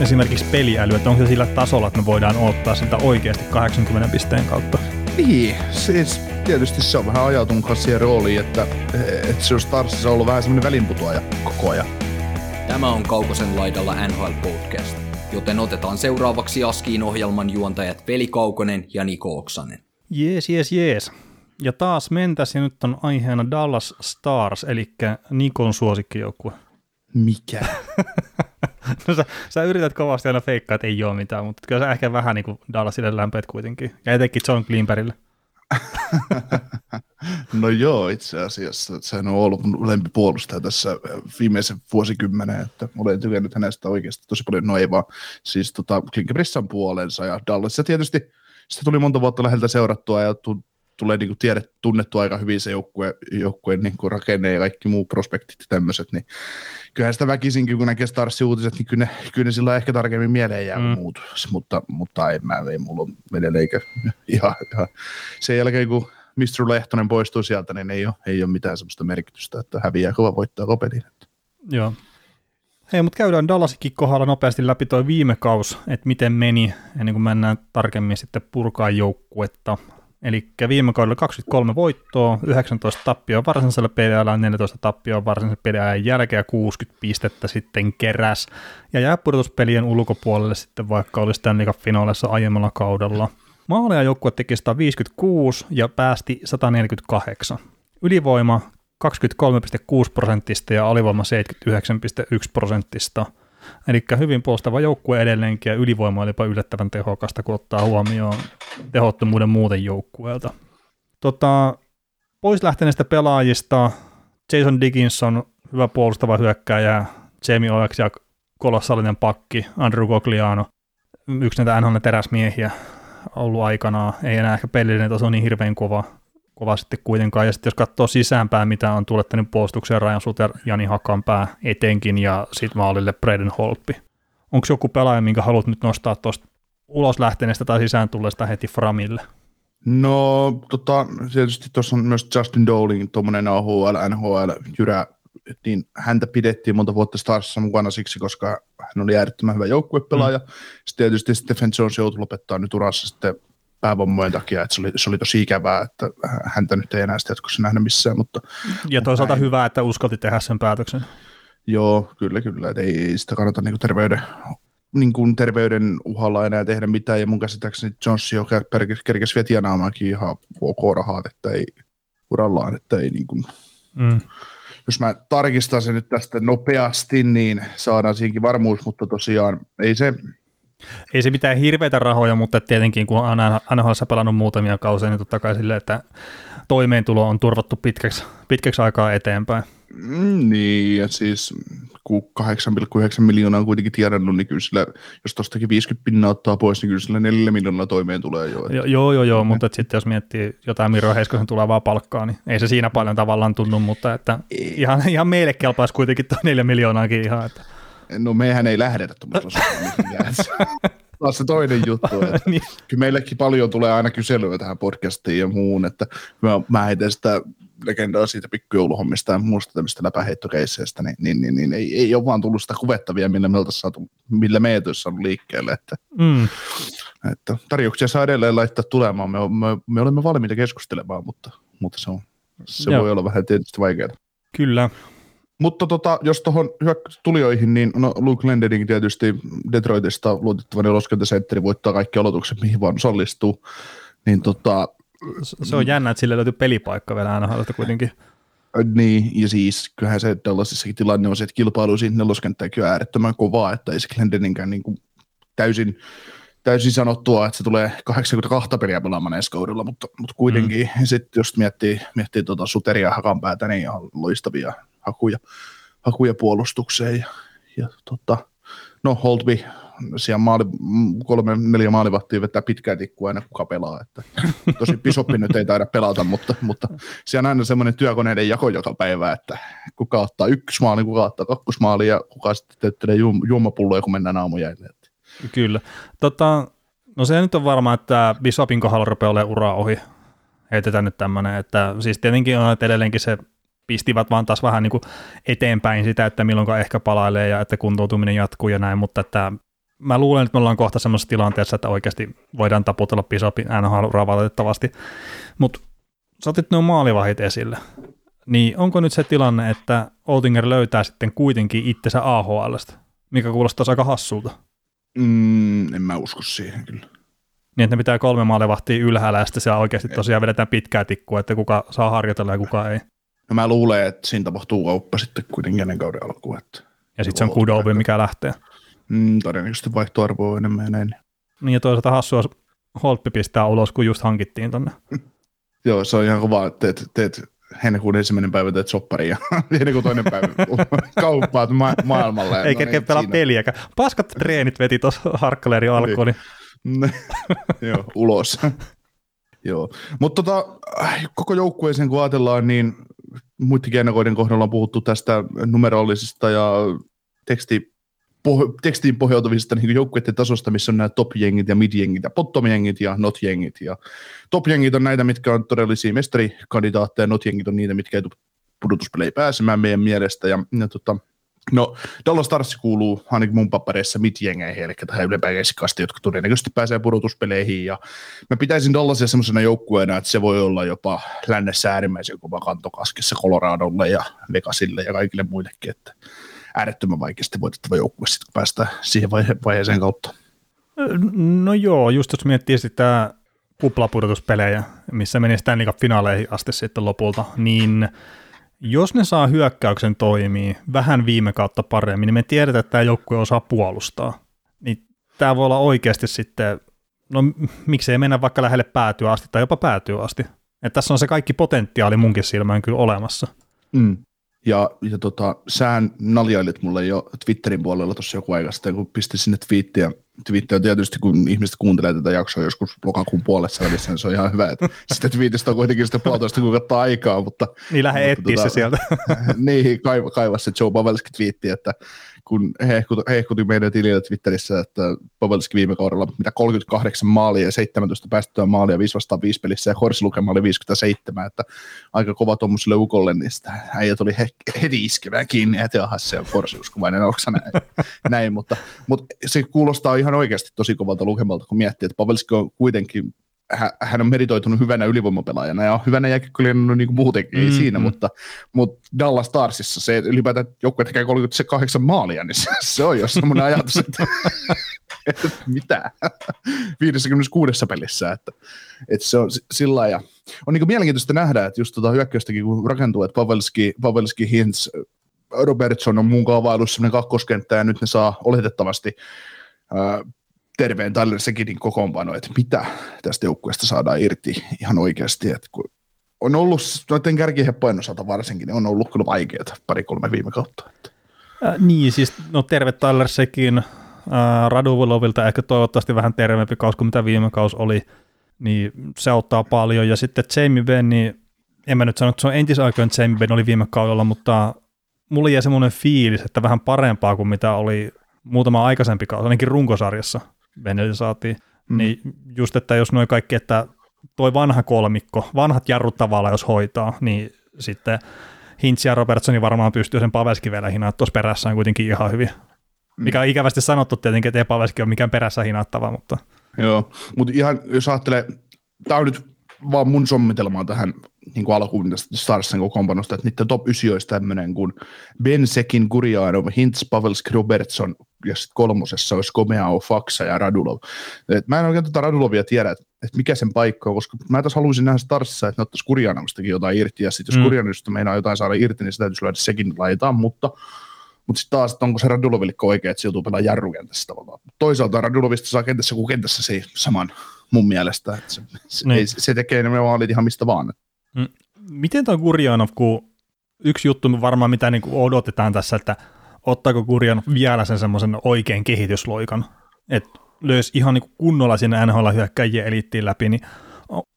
Esimerkiksi peliäly, että onko se sillä tasolla, että me voidaan odottaa sitä oikeasti 80 pisteen kautta. Niin, siis tietysti se on vähän ajatunut siihen rooliin, että, että se on Starsissa ollut vähän semmoinen välinputoaja koko ajan. Tämä on Kaukosen laidalla NHL Podcast, joten otetaan seuraavaksi Askiin ohjelman juontajat Veli Kaukonen ja Niko Oksanen. Jees, jees, jees. Ja taas mentäs ja nyt on aiheena Dallas Stars, eli Nikon suosikkijoukkue. Mikä? no sä, sä, yrität kovasti aina feikkaa, että ei ole mitään, mutta kyllä sä ehkä vähän niin kuin Dallasille lämpeet kuitenkin. Ja etenkin John Klimperille. no joo, itse asiassa. Sehän on ollut mun lempipuolustaja tässä viimeisen vuosikymmenen, että olen tykännyt hänestä oikeasti tosi paljon. No ei vaan, siis tota, Klinkebrissan puolensa ja Dallas. Ja tietysti sitä tuli monta vuotta läheltä seurattua ja tulee niin kuin tiedet, tunnettu aika hyvin se joukkue, joukkueen niin kuin rakenne ja kaikki muu prospektit ja tämmöiset, niin kyllähän sitä väkisinkin, kun näkee Starsin uutiset, niin kyllä ne, kyllä ne sillä ehkä tarkemmin mieleen jää mm. muut, mutta, mutta ei, mä, ei mulla ole eikä ihan, ihan, sen jälkeen, kun Mr. Lehtonen poistuu sieltä, niin ei ole, ei ole mitään semmoista merkitystä, että häviää kova voittaa kopelin. Joo. Hei, mutta käydään Dallasikin kohdalla nopeasti läpi toi viime kaus, että miten meni, ennen kuin mennään tarkemmin sitten purkaa joukkuetta. Eli viime kaudella 23 voittoa, 19 tappioa varsinaisella peliajalla, 14 tappioa varsinaisella peliajan jälkeen ja 60 pistettä sitten keräs. Ja jää pudotuspelien ulkopuolelle sitten vaikka oli Stanley Cup-finaalissa aiemmalla kaudella. Maaleja joukkue teki 156 ja päästi 148. Ylivoima 23,6 prosenttista ja alivoima 79,1 prosenttista – Eli hyvin puolustava joukkue edelleenkin ja ylivoima oli jopa yllättävän tehokasta, kun ottaa huomioon tehottomuuden muuten joukkueelta. Tota, pois lähteneistä pelaajista Jason Dickinson, hyvä puolustava hyökkääjä, Jamie Oaks ja kolossaalinen pakki, Andrew Gogliano, yksi näitä NHL teräsmiehiä ollut aikanaan, ei enää ehkä pelillinen taso niin hirveän kova, kova sitten kuitenkaan. Ja sitten jos katsoo sisäänpäin, mitä on tulettanut puolustukseen Ryan Suter, Jani Hakanpää etenkin ja sitten maalille Braden Holppi. Onko joku pelaaja, minkä haluat nyt nostaa tuosta ulos lähteneestä tai sisään tulleesta heti Framille? No, tota, tietysti tuossa on myös Justin Dowling, tuommoinen AHL, NHL, jyrä, niin häntä pidettiin monta vuotta Starsissa mukana siksi, koska hän oli äärettömän hyvä joukkuepelaaja. Mm. Sitten tietysti Stephen Jones joutui lopettaa nyt urassa sitten päävammojen takia, että se oli, se oli tosi ikävää, että häntä nyt ei enää sitä jatkossa nähdä missään. Mutta, ja toisaalta näin. hyvä, että uskalti tehdä sen päätöksen. Joo, kyllä, kyllä. Että ei sitä kannata niin terveyden, niin kuin terveyden uhalla enää tehdä mitään, ja mun käsittääkseni Jones jo kerkesi vielä tienaamaankin ihan ok rahaa, että ei urallaan, että ei niin kuin, mm. jos mä tarkistan sen nyt tästä nopeasti, niin saadaan siinkin varmuus, mutta tosiaan ei se, ei se mitään hirveitä rahoja, mutta tietenkin kun on NHL pelannut muutamia kausia, niin totta kai sille, että toimeentulo on turvattu pitkäksi, pitkäksi aikaa eteenpäin. Mm, niin, ja siis kun 8,9 miljoonaa on kuitenkin tiedannut, niin kyllä sillä, jos tuostakin 50 pinnaa ottaa pois, niin kyllä sillä 4 miljoonaa toimeen tulee jo. Että... Joo, joo, joo, mutta sitten jos miettii jotain Miro Heiskosen tulevaa palkkaa, niin ei se siinä paljon tavallaan tunnu, mutta että ihan, ihan meille kelpaisi kuitenkin tuo 4 miljoonaakin ihan, että No mehän ei lähdetä tuommoisella Taas se toinen juttu. Että niin. Kyllä meillekin paljon tulee aina kyselyä tähän podcastiin ja muun, että mä, mä heitän sitä legendaa siitä pikkujouluhommista ja muusta tämmöistä läpäheittokeisseistä, niin, niin, niin, niin ei, ei ole vaan tullut sitä kuvettavia, millä me oltaisiin saatu, millä me ei saanut liikkeelle. Että, mm. että tarjouksia saa edelleen laittaa tulemaan. Me, me, me olemme valmiita keskustelemaan, mutta, mutta se, on, se voi olla vähän tietysti vaikeaa. Kyllä, mutta tota, jos tuohon tulijoihin, niin no Luke Glendening tietysti Detroitista luotettava neloskentäsentteri voittaa kaikki aloitukset, mihin vaan osallistuu. Niin tota, se on jännä, että sille löytyy pelipaikka vielä aina kuitenkin. Niin, ja siis kyllähän se Dallasissakin tilanne on se, että kilpailu siitä neloskenttäänkin on äärettömän kovaa, että ei se Glendeninkään niin kuin täysin, täysin sanottua, että se tulee 82 peliä pelaamaan ensi kaudella, mutta, mutta kuitenkin mm. sitten jos miettii, miettii tuota Suteria ja Hakanpäätä, niin ihan loistavia hakuja, hakuja puolustukseen. Ja, ja tota, no Holtby, siellä maali, kolme, neljä maalivahtia vetää pitkää tikkua aina kuka pelaa. Että, tosi Bisoppi nyt ei taida pelata, mutta, mutta siellä on aina semmoinen työkoneiden jako joka päivä, että kuka ottaa yksi maali, kuka ottaa kakkosmaali ja kuka sitten teettelee juom, juomapulloja, kun mennään aamujäille. Kyllä. Tota, no se nyt on varmaa, että Bisopin kohdalla rupeaa olemaan ura ohi. Heitetään nyt tämmöinen, että siis tietenkin on, edelleenkin se pistivät vaan taas vähän niin kuin eteenpäin sitä, että milloin ehkä palailee ja että kuntoutuminen jatkuu ja näin, mutta että mä luulen, että me ollaan kohta semmoisessa tilanteessa, että oikeasti voidaan taputella Pisopin NHL valitettavasti. Mutta sä otit nuo maalivahit esille. Niin onko nyt se tilanne, että Oltinger löytää sitten kuitenkin itsensä AHLstä, mikä kuulostaa aika hassulta? Mm, en mä usko siihen kyllä. Niin, että ne pitää kolme maalivahtia ylhäällä ja sitten siellä oikeasti tosiaan vedetään pitkää tikkua, että kuka saa harjoitella ja kuka ei. No mä luulen, että siinä tapahtuu kauppa sitten kuitenkin ennen kauden alkuun. Että ja sitten se on Kudovi, mikä lähtee. Mm, todennäköisesti vaihtoarvo on enemmän ja näin. Niin ja toisaalta hassua Holppi pistää ulos, kun just hankittiin tonne. Joo, se on ihan kova, että teet, teet heinäkuun ensimmäinen päivä teet soppari ja heinäkuun toinen päivä kauppaat ma- maailmalle. Ei no kerkeä niin, pelaa peliäkään. Paskat treenit veti tuossa harkkaleeri alkuun. Niin. Joo, ulos. Joo, mutta tota, koko joukkueeseen kun ajatellaan, niin muidenkin ennakoiden kohdalla on puhuttu tästä numerollisesta ja teksti, poh- tekstiin pohjautuvista niin joukkueiden tasosta, missä on nämä top-jengit ja mid-jengit ja bottom-jengit ja not-jengit. Ja top-jengit on näitä, mitkä on todellisia mestarikandidaatteja, not-jengit on niitä, mitkä ei tule pudotuspeleihin pääsemään meidän mielestä. Ja, ja tota, No, Dallas Stars kuuluu ainakin mun papereissa mid-jengeihin, eli tähän ylempään keskikasti, jotka todennäköisesti pääsee pudotuspeleihin. Ja mä pitäisin Dallasia semmoisena joukkueena, että se voi olla jopa lännessä äärimmäisen kova kantokaskessa Coloradolle ja Vegasille ja kaikille muillekin, että äärettömän vaikeasti voitettava joukkue sitten, kun päästään siihen vaihe- vaiheeseen kautta. No joo, just jos miettii sitä kuplapudotuspelejä, missä meni Stanley Cup-finaaleihin asti sitten lopulta, niin – jos ne saa hyökkäyksen toimii vähän viime kautta paremmin, niin me tiedetään, että tämä joukkue osaa puolustaa. Niin tämä voi olla oikeasti sitten, no miksei mennä vaikka lähelle päätyä asti tai jopa päätyä asti. Että tässä on se kaikki potentiaali munkin silmään kyllä olemassa. Mm. Ja, ja tota, sään naljailit mulle jo Twitterin puolella tuossa joku aika sitten, kun pistin sinne twiittiä. Twiittiä tietysti, kun ihmiset kuuntelee tätä jaksoa joskus lokakuun puolessa välissä, niin se on ihan hyvä, että sitä twiitistä on kuitenkin sitä puolitoista kuukautta aikaa, mutta... Niin lähde etsiä tota, se sieltä. niin, kaiva, kaiva se Joe Pavelski twiitti, että kun hehkuti, hehkuti meidän tilille Twitterissä, että Pavelski viime kaudella mitä 38 maalia ja 17 päästettyä maalia 5 vastaan 5 pelissä ja Horsilukema oli 57, että aika kova tuommoiselle ukolle, niin sitä äijä tuli he, heti iskemään kiinni, että jaha, se on Horsiuskovainen, onko näin, näin mutta, mutta, se kuulostaa ihan oikeasti tosi kovalta lukemalta, kun miettii, että Pavelski on kuitenkin hän on meritoitunut hyvänä ylivoimapelaajana ja hyvänä jääkiekkoilijana niin kuin muutenkin, ei mm, siinä, mm. mutta, mutta Dallas Starsissa se ylipäätään joukkue tekee 38 maalia, niin se, se on jo semmoinen ajatus, että, että mitä 56 pelissä, että, että se on sillä ja on niin mielenkiintoista nähdä, että just tuota hyökkäystäkin kun rakentuu, että Pavelski, Pavelski Hintz, Robertson on muun kaavailussa semmoinen kakkoskenttä ja nyt ne saa oletettavasti terveen Tyler Sekinin kokoonpano, että mitä tästä joukkueesta saadaan irti ihan oikeasti, että kun on ollut noiden kärkiheppojen osalta varsinkin, niin on ollut kyllä vaikeaa pari-kolme viime kautta. Äh, niin, siis no terve Tyler Sekin, äh, Raduvulovilta ehkä toivottavasti vähän terveempi kaus kuin mitä viime kaus oli, niin se auttaa paljon. Ja sitten Jamie Benn, niin en mä nyt sano, että se on entisaikojen Jamie Benn oli viime kaudella, mutta mulla jäi semmoinen fiilis, että vähän parempaa kuin mitä oli muutama aikaisempi kausi, ainakin runkosarjassa. Veneltä saatiin, mm. niin just, että jos noin kaikki, että toi vanha kolmikko, vanhat jarrut tavalla jos hoitaa, niin sitten Hintz ja Robertsoni varmaan pystyy sen Pavelski vielä hinaa tuossa perässään kuitenkin ihan hyvin. Mm. Mikä on ikävästi sanottu tietenkin, että ei Pavelski ole mikään perässä hinattava, mutta... Joo, mutta ihan jos ajattelee, tämä on nyt vaan mun sommitelmaa tähän niin kuin alkuun tästä Starsen kokoonpanosta, että niiden top 9 olisi tämmöinen kuin Ben Sekin, Gurianov, Hintz, Pavelsk, Robertson ja sitten kolmosessa olisi Komeao, Faksa ja Radulov. Et mä en oikein tuota Radulovia tiedä, että et mikä sen paikka on, koska mä taas haluaisin nähdä Starsissa, että ne ottaisi Gurianovistakin jotain irti, ja sitten jos mm. Gurianovista meinaa jotain saada irti, niin sitä täytyisi lyödä sekin laitaan, mutta mutta sitten taas, että onko se Radulovillikko oikein, että se joutuu pelaamaan jarrukentässä tavallaan. Toisaalta Radulovista saa kentässä kuin kentässä se saman mun mielestä. Että se, se, niin. ei, se tekee ne maalit ihan mistä vaan. Mm. Miten tuo Gurjanov, kun yksi juttu varmaan mitä niin kuin odotetaan tässä, että ottaako Gurjanov vielä sen semmoisen oikein kehitysloikan, että löysi ihan niin kunnolla sinne NHL hyökkäjien eliittiin läpi, niin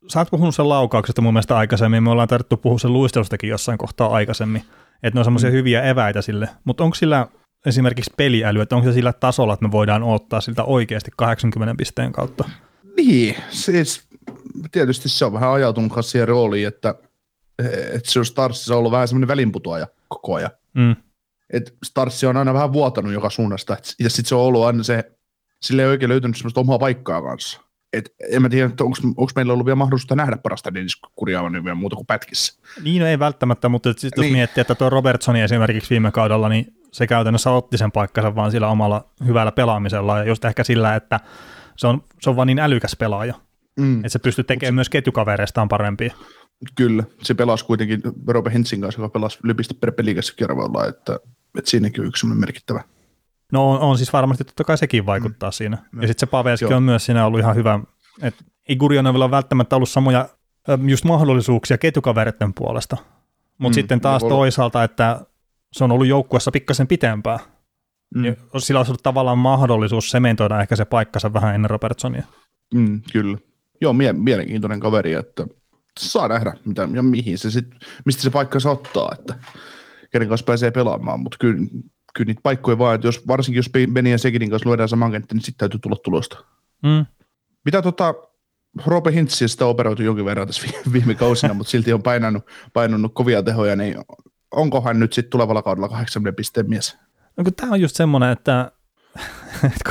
sä oot puhunut sen laukauksesta mun mielestä aikaisemmin, me ollaan tarvittu puhua sen luistelustakin jossain kohtaa aikaisemmin, että ne on semmoisia mm. hyviä eväitä sille, mutta onko sillä esimerkiksi peliäly, että onko se sillä tasolla, että me voidaan ottaa siltä oikeasti 80 pisteen kautta? Niin, siis tietysti se on vähän ajautunut siihen rooliin, että, että se on Starsissa ollut vähän semmoinen välinputoaja koko ajan. Mm. Et Starsi on aina vähän vuotanut joka suunnasta, et, ja sitten se on ollut aina se, sille ei oikein löytynyt semmoista omaa paikkaa kanssa. Et en mä tiedä, onko meillä ollut vielä mahdollisuutta nähdä parasta Dennis Kurjaavan vielä muuta kuin pätkissä. Niin, no ei välttämättä, mutta sit, jos niin. miettii, että tuo Robertsoni esimerkiksi viime kaudella, niin se käytännössä otti sen paikkansa vaan sillä omalla hyvällä pelaamisella, ja just ehkä sillä, että se on, se on vaan niin älykäs pelaaja, mm. että se pystyy tekemään myös ketjukavereistaan parempia. Kyllä, se pelasi kuitenkin Robert Hintsin kanssa, joka pelasi lypistä per pelikässä kerralla, että, että siinäkin on yksi merkittävä. No on, on, siis varmasti totta kai sekin vaikuttaa mm. siinä. Ja sitten se Pavelski on myös siinä ollut ihan hyvä, että Igurionovilla on välttämättä ollut samoja just mahdollisuuksia ketjukavereiden puolesta, mutta mm, sitten taas toisaalta, että se on ollut joukkuessa pikkasen pitempään, mm. sillä olisi ollut tavallaan mahdollisuus sementoida ehkä se paikkansa vähän ennen Robertsonia. Mm, kyllä. Joo, mie- mielenkiintoinen kaveri, että saa nähdä, mitä, ja mihin se sit, mistä se paikka ottaa, että kenen kanssa pääsee pelaamaan, mutta kyllä, kyllä niitä paikkoja vaan, että jos, varsinkin jos Beni ja Seginin kanssa luodaan saman kenttä, niin sitten täytyy tulla tulosta. Mm. Mitä tota, Robe Hintsi sitä operoitu jonkin verran tässä viime kausina, mutta silti on painanut, painanut kovia tehoja, niin onkohan nyt sitten tulevalla kaudella 80 pisteen mies? No kun tämä on just semmoinen, että,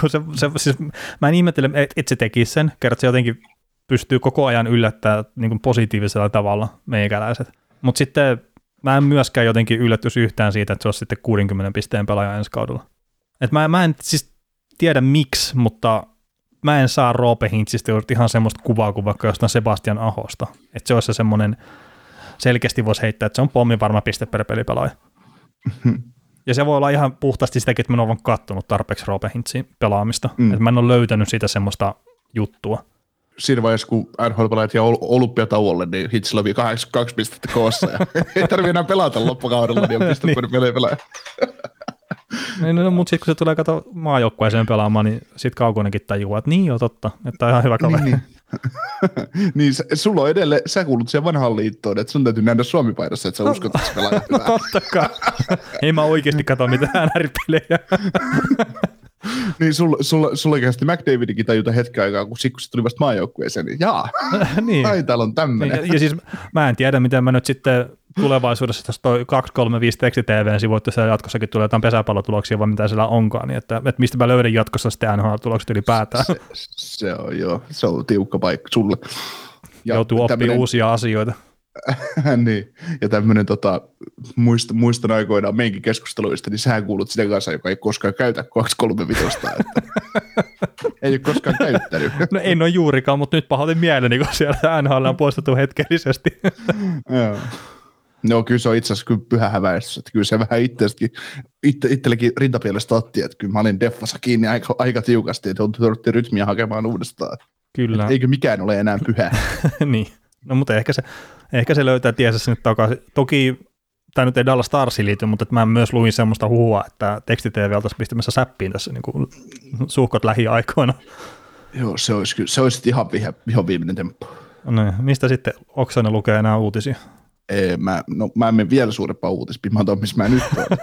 kun se, se, siis, mä en ihmettele, että et se tekisi sen, kerran se jotenkin pystyy koko ajan yllättämään niin kuin positiivisella tavalla meikäläiset. Mutta sitten mä en myöskään jotenkin yllätys yhtään siitä, että se olisi sitten 60 pisteen pelaaja ensi kaudella. Et mä, mä en siis tiedä miksi, mutta mä en saa Roope Hintzistä ihan semmoista kuvaa kuin vaikka jostain Sebastian Ahosta. Että se olisi se semmoinen, selkeästi voisi heittää, että se on pommin varma piste per pelipelaaja. ja se voi olla ihan puhtaasti sitäkin, että mä oon vaan kattonut tarpeeksi Roope Hintzin pelaamista. Mm. Että mä en ole löytänyt siitä semmoista juttua siinä vaiheessa, kun NHL ja olympiatauolle, niin Hitsillä oli 82 pistettä koossa ja ei tarvitse enää pelata loppukaudella, niin on pistetty niin. pelejä niin, no, mutta sitten kun se tulee kato maajoukkueeseen pelaamaan, niin sitten kaukonenkin tajuaa, että niin jo totta, että on ihan hyvä kaveri. niin, niin. niin sulla on edelleen, sä kuulut siihen vanhaan liittoon, että sun täytyy nähdä Suomi-paidassa, että sä no, uskot, että se pelaa No totta kai. Ei mä oikeasti katso mitään ääripelejä. niin sulla, sulla, sulla oikeasti McDavidikin tajuta hetken aikaa, kun, se tuli vasta maajoukkueeseen, niin jaa, niin. ai täällä on tämmöinen. Niin, ja, ja, siis mä en tiedä, miten mä nyt sitten tulevaisuudessa, jos toi 235 teksti TV-sivut, jos jatkossakin tulee jotain pesäpallotuloksia, vai mitä siellä onkaan, niin että, että mistä mä löydän jatkossa sitten NHL-tulokset ylipäätään. Se, se, on joo, se on tiukka paikka sulle. Ja Joutuu oppimaan uusia asioita. niin, ja tämmöinen tota, muist, muistan aikoinaan meinkin keskusteluista, niin sähän kuulut sitä kanssa, joka ei koskaan käytä 235, että ei ole koskaan käyttänyt. no en ole juurikaan, mutta nyt pahoitin mieleni, kun siellä NHL on poistettu hetkellisesti. Joo. No kyllä se on itse asiassa kyllä pyhä häväistys, että kyllä se vähän itsestäkin, itse, itsellekin rintapielestä otti, että kyllä mä olin deffassa kiinni aika, aika tiukasti, että jouduttiin rytmiä hakemaan uudestaan. Kyllä. Että eikö mikään ole enää pyhä. niin, no mutta ehkä se Ehkä se löytää tiesä sinne takaisin. Toki tämä nyt ei Dallas Starsi liity, mutta mä myös luin semmoista huhua, että tekstitv oltaisiin pistämässä säppiin tässä niin kuin suhkot lähiaikoina. Joo, se olisi, se olisi ihan, vihe, ihan viimeinen temppu. No, niin. mistä sitten Oksanen lukee enää uutisia? Ei, mä, no, mä en mene vielä suurempaa uutispimatoon, missä mä nyt olen.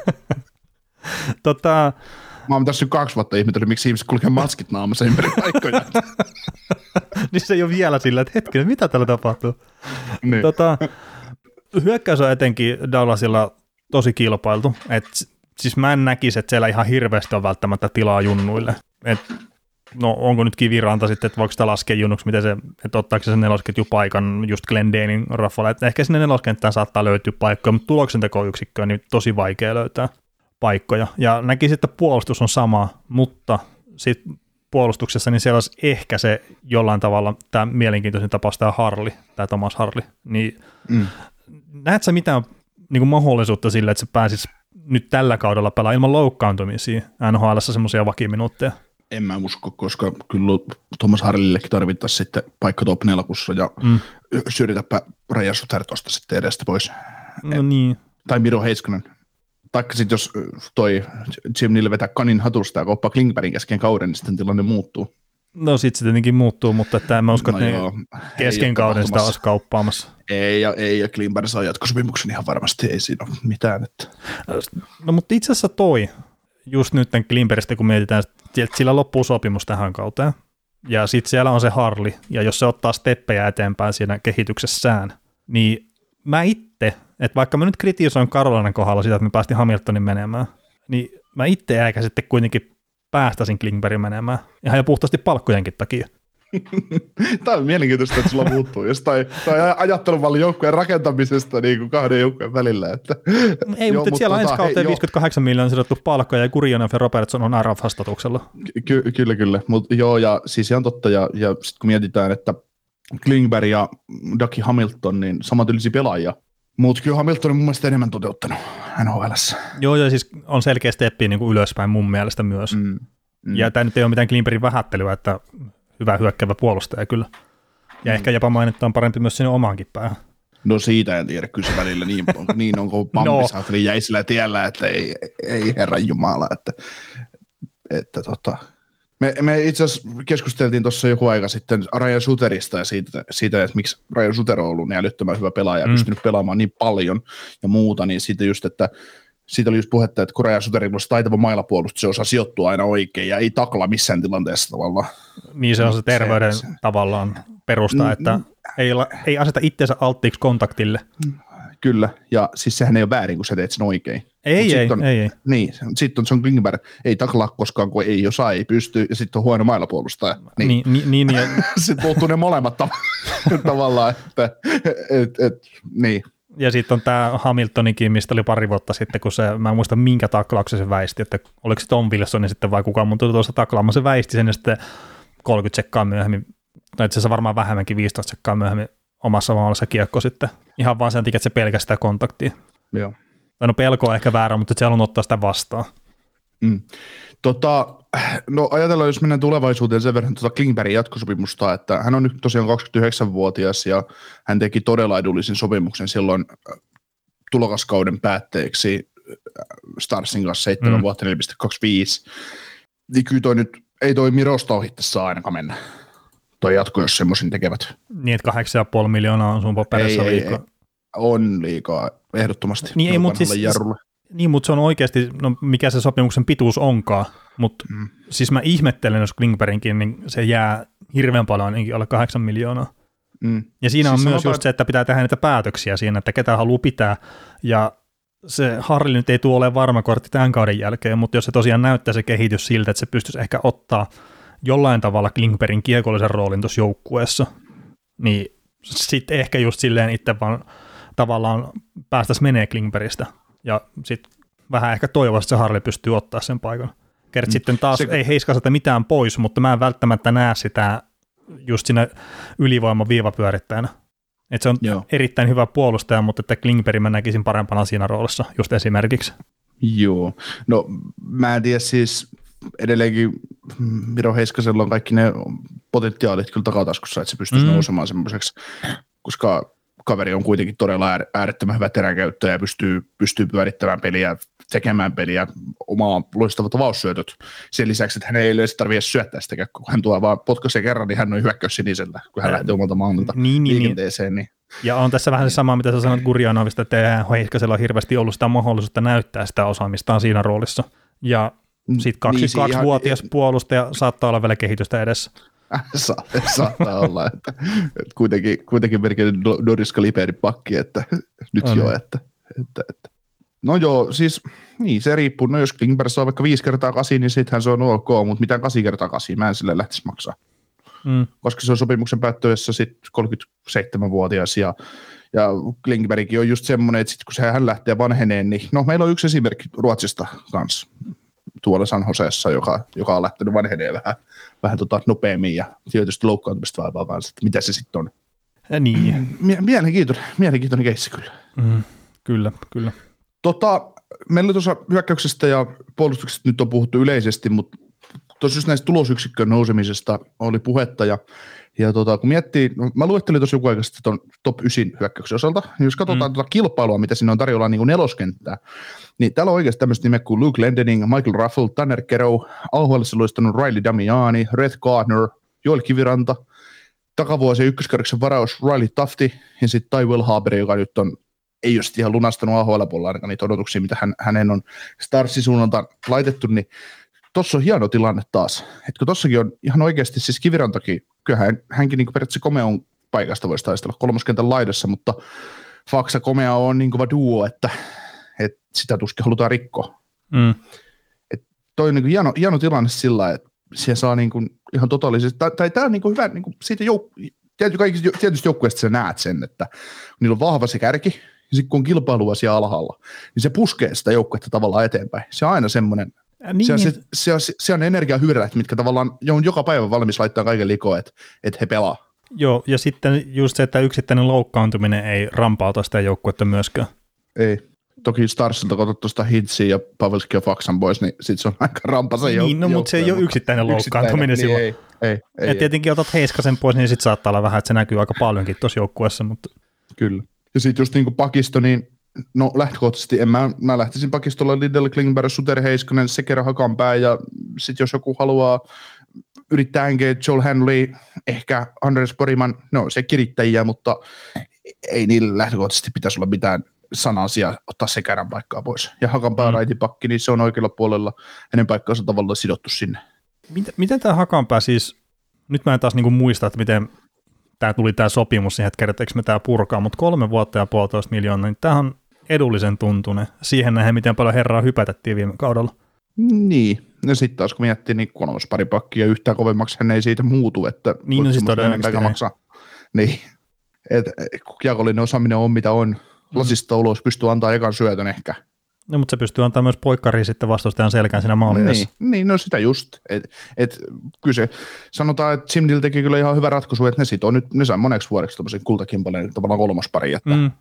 tota, Mä oon tässä kaksi vuotta ihmetellyt, miksi ihmiset kulkee maskit naamassa ympäri paikkoja. niin se ei ole vielä sillä, että hetkinen, mitä täällä tapahtuu? Niin. Tota, hyökkäys on etenkin Dallasilla tosi kilpailtu. Et, siis mä en näkisi, että siellä ihan hirveästi on välttämättä tilaa junnuille. Et, no onko nyt kiviranta sitten, että voiko sitä laskea junnuksi, miten se, että ottaako se nelosketju paikan just Glendenin raffalle. Et ehkä sinne neloskenttään saattaa löytyä paikkoja, mutta tuloksentekoyksikköä niin tosi vaikea löytää paikkoja. Ja näkisin, että puolustus on sama, mutta sitten puolustuksessa, niin siellä olisi ehkä se jollain tavalla tämä mielenkiintoisin tapaus tämä Harli, tämä Thomas Harli. Niin mm. näetkö mitään niin kuin mahdollisuutta sille, että se pääsisi nyt tällä kaudella pelaa ilman loukkaantumisia NHL semmoisia vakiminuutteja? En mä usko, koska kyllä Thomas Harlillekin tarvittaisiin sitten paikka top nelkussa ja mm. syrjitäpä Raja Suter tuosta sitten edestä pois. No niin. Tai Miro Heiskanen taikka sitten jos toi Jim Neal vetää kanin hatusta ja koppaa Klingbergin kesken kauden, niin sitten tilanne muuttuu. No sitten se tietenkin muuttuu, mutta että en mä usko, no että joo, kesken kauden sitä olisi kauppaamassa. Ei, ja, ei, ja Klimberg saa jatkosopimuksen ihan varmasti, ei siinä ole mitään. Että. No mutta itse asiassa toi, just nyt Klimberistä kun mietitään, että sillä loppuu sopimus tähän kauteen, ja sitten siellä on se Harli, ja jos se ottaa steppejä eteenpäin siinä kehityksessään, niin mä itse, että vaikka mä nyt kritisoin Karolainen kohdalla sitä, että me päästiin Hamiltonin menemään, niin mä itse eikä sitten kuitenkin päästäisin Klingbergin menemään, ihan jo puhtaasti palkkojenkin takia. Tämä on mielenkiintoista, että sulla muuttuu jostain tai ajattelumallin joukkueen rakentamisesta niin kuin kahden joukkueen välillä. Että, ei, joo, mutta siellä on tota, ensi kauteen 58 miljoonaa sidottu palkkoja ja Gurionov ja Robertson on RF-vastatuksella. Ky- kyllä, kyllä. Mut, joo, ja siis ihan totta, ja, ja sitten kun mietitään, että Klingberg ja Ducky Hamilton, niin samantyylisiä pelaajia, mutta kyllä Hamilton on mun mielestä enemmän toteuttanut nhl Joo, ja siis on selkeä steppi niin kuin ylöspäin mun mielestä myös. Mm, mm. Ja tämä nyt ei ole mitään Klimperin vähättelyä, että hyvä hyökkävä puolustaja kyllä. Ja mm. ehkä jopa mainitaan parempi myös sinne omaankin päähän. No siitä en tiedä, kyllä se välillä niin, niin on, kun Pampi no. jäi sillä tiellä, että ei, ei herran jumala, että, että tota, me, me itse asiassa keskusteltiin tuossa joku aika sitten Ryan Suterista ja siitä, siitä, että miksi Ryan Suter on ollut niin älyttömän hyvä pelaaja ja mm. pystynyt pelaamaan niin paljon ja muuta, niin siitä just, että siitä oli just puhetta, että kun Ryan Suterin olisi taitava mailapuolustus, se osaa sijoittua aina oikein ja ei takla missään tilanteessa tavallaan. Niin se on se terveyden se, tavallaan perusta, mm, että mm, ei, ei aseta itseensä alttiiksi kontaktille. Kyllä, ja siis sehän ei ole väärin, kun sä teet sen oikein. Ei, ei, on, ei, ei. Niin, sitten on John Klingberg, ei taklaa koskaan, kun ei osaa, ei pysty, ja sitten on huono mailapuolustaja. Niin, niin, niin, niin ja... sitten puuttuu ne molemmat tavallaan, että et, et, niin. Ja sitten on tämä Hamiltonikin, mistä oli pari vuotta sitten, kun se, mä en muista minkä taklauksen se väisti, että oliko se Tom Wilsonin sitten vai kukaan, mutta tuossa taklaamaan se väisti sen ja sitten 30 sekkaa myöhemmin, tai itse asiassa varmaan vähemmänkin 15 sekkaa myöhemmin omassa maalassa kiekko sitten. Ihan vaan sen takia, että se pelkästään kontaktia. Joo. Tai no pelko on ehkä väärä, mutta se on ottaa sitä vastaan. Mm. Tota, no ajatellaan, jos mennään tulevaisuuteen sen verran tuota Klingbergin jatkosopimusta, että hän on nyt tosiaan 29-vuotias ja hän teki todella edullisen sopimuksen silloin äh, tulokaskauden päätteeksi äh, Starsin kanssa 7 mm. vuotta 4,25. Niin kyllä toi nyt, ei toi Mirosta ohittaessa ainakaan mennä toi jatko, jos semmoisen tekevät. Niin, että 8,5 miljoonaa on sun paperissa liikaa. Ei, ei, on liikaa, ehdottomasti. Niin, ei, mutta siis, jarrulle. niin, mutta se on oikeasti, no mikä se sopimuksen pituus onkaan, mutta mm. siis mä ihmettelen, jos Klingbergin, niin se jää hirveän paljon ainakin alle 8 miljoonaa. Mm. Ja siinä siis on myös just se, että pitää tehdä niitä päätöksiä siinä, että ketä haluaa pitää, ja se Harli nyt ei tule olemaan varma kortti tämän kauden jälkeen, mutta jos se tosiaan näyttää se kehitys siltä, että se pystyisi ehkä ottaa jollain tavalla Klingbergin kiekollisen roolin tuossa joukkueessa, niin sitten ehkä just silleen itse vaan tavallaan päästäisiin menee Klingbergistä ja sitten vähän ehkä toivoa, että se Harli pystyy ottaa sen paikan. Kert mm. sitten taas se, ei heiskaseta mitään pois, mutta mä en välttämättä näe sitä just siinä ylivoiman viivapyörittäjänä. Että se on Joo. erittäin hyvä puolustaja, mutta että Klingberg mä näkisin parempana siinä roolissa just esimerkiksi. Joo, no mä en tiedä siis edelleenkin Miro Heiskasella on kaikki ne potentiaalit kyllä takataskussa, että se pystyisi mm. nousemaan semmoiseksi, koska kaveri on kuitenkin todella äärettömän hyvä teräkäyttäjä ja pystyy, pystyy pyörittämään peliä, tekemään peliä, omaa loistavat avaussyötöt. Sen lisäksi, että hän ei yleensä tarvitse syöttää sitä, kun hän tuo vaan potkaisee kerran, niin hän on hyökkäys sinisellä, kun hän lähtee omalta maalilta niin, niin, liikenteeseen. Niin. Ja on tässä vähän se sama, mitä sä sanoit Gurjanovista, että Heiskasella on hirveästi ollut sitä mahdollisuutta näyttää sitä osaamistaan siinä roolissa. Ja sitten 22-vuotias niin, puolustaja saattaa olla vielä kehitystä edessä. Sa- saattaa olla, että, että kuitenkin, kuitenkin merkitty Doris Kaliberin pakki, että nyt on. jo, että, että, että, No joo, siis niin se riippuu. No jos Klingberg saa vaikka viisi kertaa kasi, niin sittenhän se on ok, mutta mitään kasi kertaa kasi, mä en sille lähtisi maksaa. Mm. Koska se on sopimuksen päättyessä sitten 37-vuotias ja, ja Klingbergkin on just semmoinen, että sitten kun hän lähtee vanheneen, niin no meillä on yksi esimerkki Ruotsista kanssa tuolla San Joseessa, joka, joka on lähtenyt vanheneen vähän, vähän tota nopeammin ja tietysti loukkaantumista vaivaa kanssa, että mitä se sitten on. Ja niin. Mielenkiintoinen, mielenkiintoinen keissi kyllä. Mm, kyllä, kyllä. Tota, meillä tuossa hyökkäyksestä ja puolustuksesta nyt on puhuttu yleisesti, mutta tuossa just näistä tulosyksikköön nousemisesta oli puhetta ja ja tota, kun miettii, no, mä luettelin tuossa joku aika sitten top 9 hyökkäyksen osalta, niin jos katsotaan mm. tuota kilpailua, mitä siinä on tarjolla niin kuin neloskenttää, niin täällä on oikeasti tämmöistä nimeä kuin Luke Lendening, Michael Ruffle, Tanner Kero, AHL luistanut Riley Damiani, Red Gardner, Joel Kiviranta, takavuosien ykköskerroksen varaus Riley Tafti ja sitten Ty Will Haber, joka nyt on ei just ihan lunastanut AHL-puolella ainakaan niitä odotuksia, mitä hän, hänen on Starsin suunnalta laitettu, niin tuossa on hieno tilanne taas. että kun tossakin on ihan oikeasti, siis Kivirantakin, kyllähän hänkin niin periaatteessa komeon paikasta voisi taistella kolmoskentän laidassa, mutta Faksa komea on niin kova duo, että, että sitä tuskin halutaan rikkoa. Mm. Et toi on niin hieno, hieno tilanne sillä että siellä saa niin kuin ihan totaalisesti, tai, tai tämä on niin kuin hyvä, niin kuin siitä jouk- tietysti, tietysti joukkueesta sä näet sen, että niillä on vahva se kärki, ja sitten kun on kilpailua siellä alhaalla, niin se puskee sitä joukkuetta tavallaan eteenpäin. Se on aina semmoinen, niin, se, on, se, se, on, se on energiahyyrät, mitkä tavallaan on joka päivä valmis laittaa kaiken likoon, että, että he pelaa. Joo, ja sitten just se, että yksittäinen loukkaantuminen ei rampauta sitä joukkuetta myöskään. Ei. Toki Starsilta kun tuosta Hitsiä ja Pavelski ja Faksan pois, niin sitten se on aika rampasa Niin, jouk- no, mutta se ei ole yksittäinen loukkaantuminen silloin. Niin ei, ei, ei, ja tietenkin otat Heiskasen pois, niin sitten saattaa olla vähän, että se näkyy aika paljonkin tuossa joukkueessa. Mutta... Kyllä. Ja sitten just niin kuin pakisto, niin No lähtökohtaisesti en mä, mä lähtisin pakistolla Lidl, Klingberg, Suter, Heiskanen, Sekera, Hakanpää ja sitten jos joku haluaa yrittää henkeä Joel Hanley, ehkä Andres Poriman, no se kirittäjiä, mutta ei niillä lähtökohtaisesti pitäisi olla mitään sanasia ottaa Sekerän paikkaa pois. Ja Hakanpää mm. raitipakki, niin se on oikealla puolella, hänen paikkaansa tavallaan sidottu sinne. Miten, miten tämä Hakanpää siis, nyt mä en taas niinku muista, että miten tämä tuli tämä sopimus siihen, että kerätäänkö me tämä purkaa, mutta kolme vuotta ja puolitoista miljoonaa, niin tämähän on edullisen tuntune siihen nähden, miten paljon herraa hypätettiin viime kaudella. Niin, ja sitten taas kun miettii, niin kolmas pari pakkia yhtään kovemmaksi hän ei siitä muutu, että niin, no siis todennäköisesti maksaa. Niin, että kiekollinen osaaminen on mitä on, lasista ulos pystyy antaa ekan syötön ehkä. No, mutta se pystyy antamaan myös poikkariin sitten vastustajan selkään siinä maalin niin, niin, no sitä just. Et, et, kyllä se, sanotaan, että Simdil teki kyllä ihan hyvä ratkaisu, että ne sitoo nyt, ne saa moneksi vuodeksi tämmöisen kultakimpaleen tavallaan kolmospari, että mm.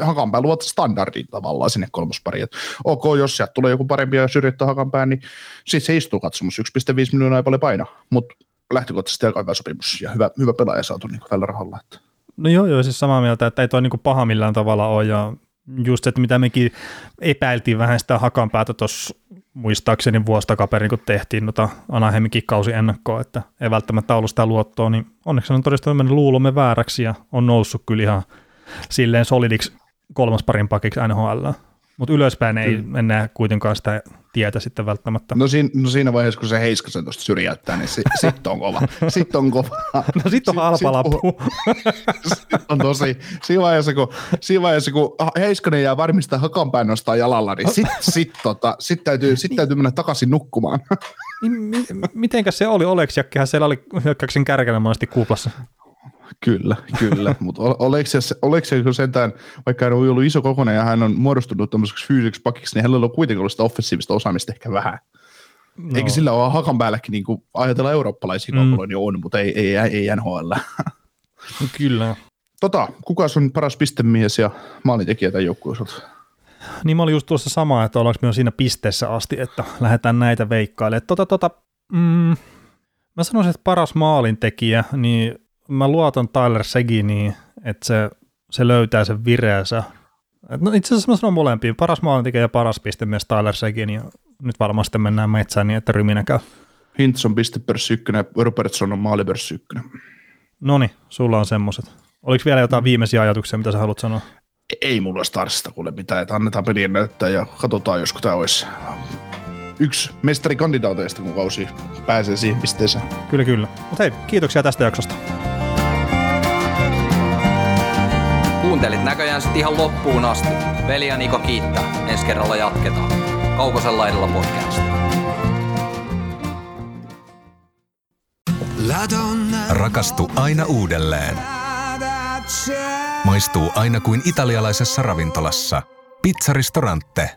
Hakanpää luot standardin tavallaan sinne kolmospariin. Että ok, jos sieltä tulee joku parempi ja syrjittää Hakanpään, niin sitten se istuu katsomus 1,5 miljoonaa ei paljon paina, mutta lähtökohtaisesti aika hyvä sopimus ja hyvä, hyvä pelaaja saatu niin tällä rahalla. Että. No joo, joo, siis samaa mieltä, että ei toi niin paha millään tavalla ole ja just, että mitä mekin epäiltiin vähän sitä Hakanpäätä tuossa muistaakseni vuostakaperin, kun tehtiin noita Anaheiminkin kausi ennakkoa, että ei välttämättä ollut sitä luottoa, niin onneksi on todistunut mennyt luulomme vääräksi ja on noussut kyllä ihan silleen solidiksi kolmas parin pakiksi NHL. Mutta ylöspäin ei mm. enää kuitenkaan sitä tietä sitten välttämättä. No siinä, no siinä vaiheessa, kun se Heiskasen tuosta syrjäyttää, niin si, sitten on kova. Sitten on kova. No sitten on halpa lappu. Sit on tosi. Siinä vaiheessa, kun, siinä vaiheessa, kun Heiskanen jää varmistaa hakanpäin nostaa jalalla, niin sitten sit, tota, sit täytyy, sit täytyy mennä takaisin nukkumaan. Niin, mitenkäs se oli? Oleksiakkihan siellä oli hyökkäyksen kärkellä monesti kuplassa. Kyllä, kyllä. Mutta oliko se, oliko se sentään, vaikka hän on ollut iso kokonen ja hän on muodostunut tämmöiseksi fyysiseksi pakiksi, niin hänellä on kuitenkin ollut sitä offensiivista osaamista ehkä vähän. No. Eikä sillä ole hakan päälläkin, niin kuin ajatella eurooppalaisia mm. niin on, mutta ei, ei, ei NHL. Kyllä. Tota, kuka on paras pistemies ja maalintekijä tämän joukkueen Niin mä olin just tuossa sama, että ollaanko me siinä pisteessä asti, että lähdetään näitä veikkailemaan. Tota, tota, mm, mä sanoisin, että paras maalintekijä, niin mä luotan Tyler Seginiin, että se, se löytää sen vireensä. No itse asiassa mä sanon molempiin. Paras maalintekijä ja paras pistemies Tyler Segin. Ja nyt varmasti mennään metsään niin, että Ryminä käy. Hintz on pistepörssi ykkönen ja Robertson on maalipörssi ykkönen. No niin, sulla on semmoiset. Oliko vielä jotain viimeisiä ajatuksia, mitä sä haluat sanoa? Ei mulla Starsista kuule mitään, että annetaan pelien näyttää ja katsotaan, josko tämä olisi yksi mestarikandidaateista, kun kausi pääsee siihen pisteeseen. Kyllä, kyllä. Mutta hei, kiitoksia tästä jaksosta. Kuuntelit näköjään sitten ihan loppuun asti. Veli ja Niko kiittää. Ensi kerralla jatketaan. Kaukosella laidalla podcast. Rakastu aina uudelleen. Maistuu aina kuin italialaisessa ravintolassa. Pizzaristorante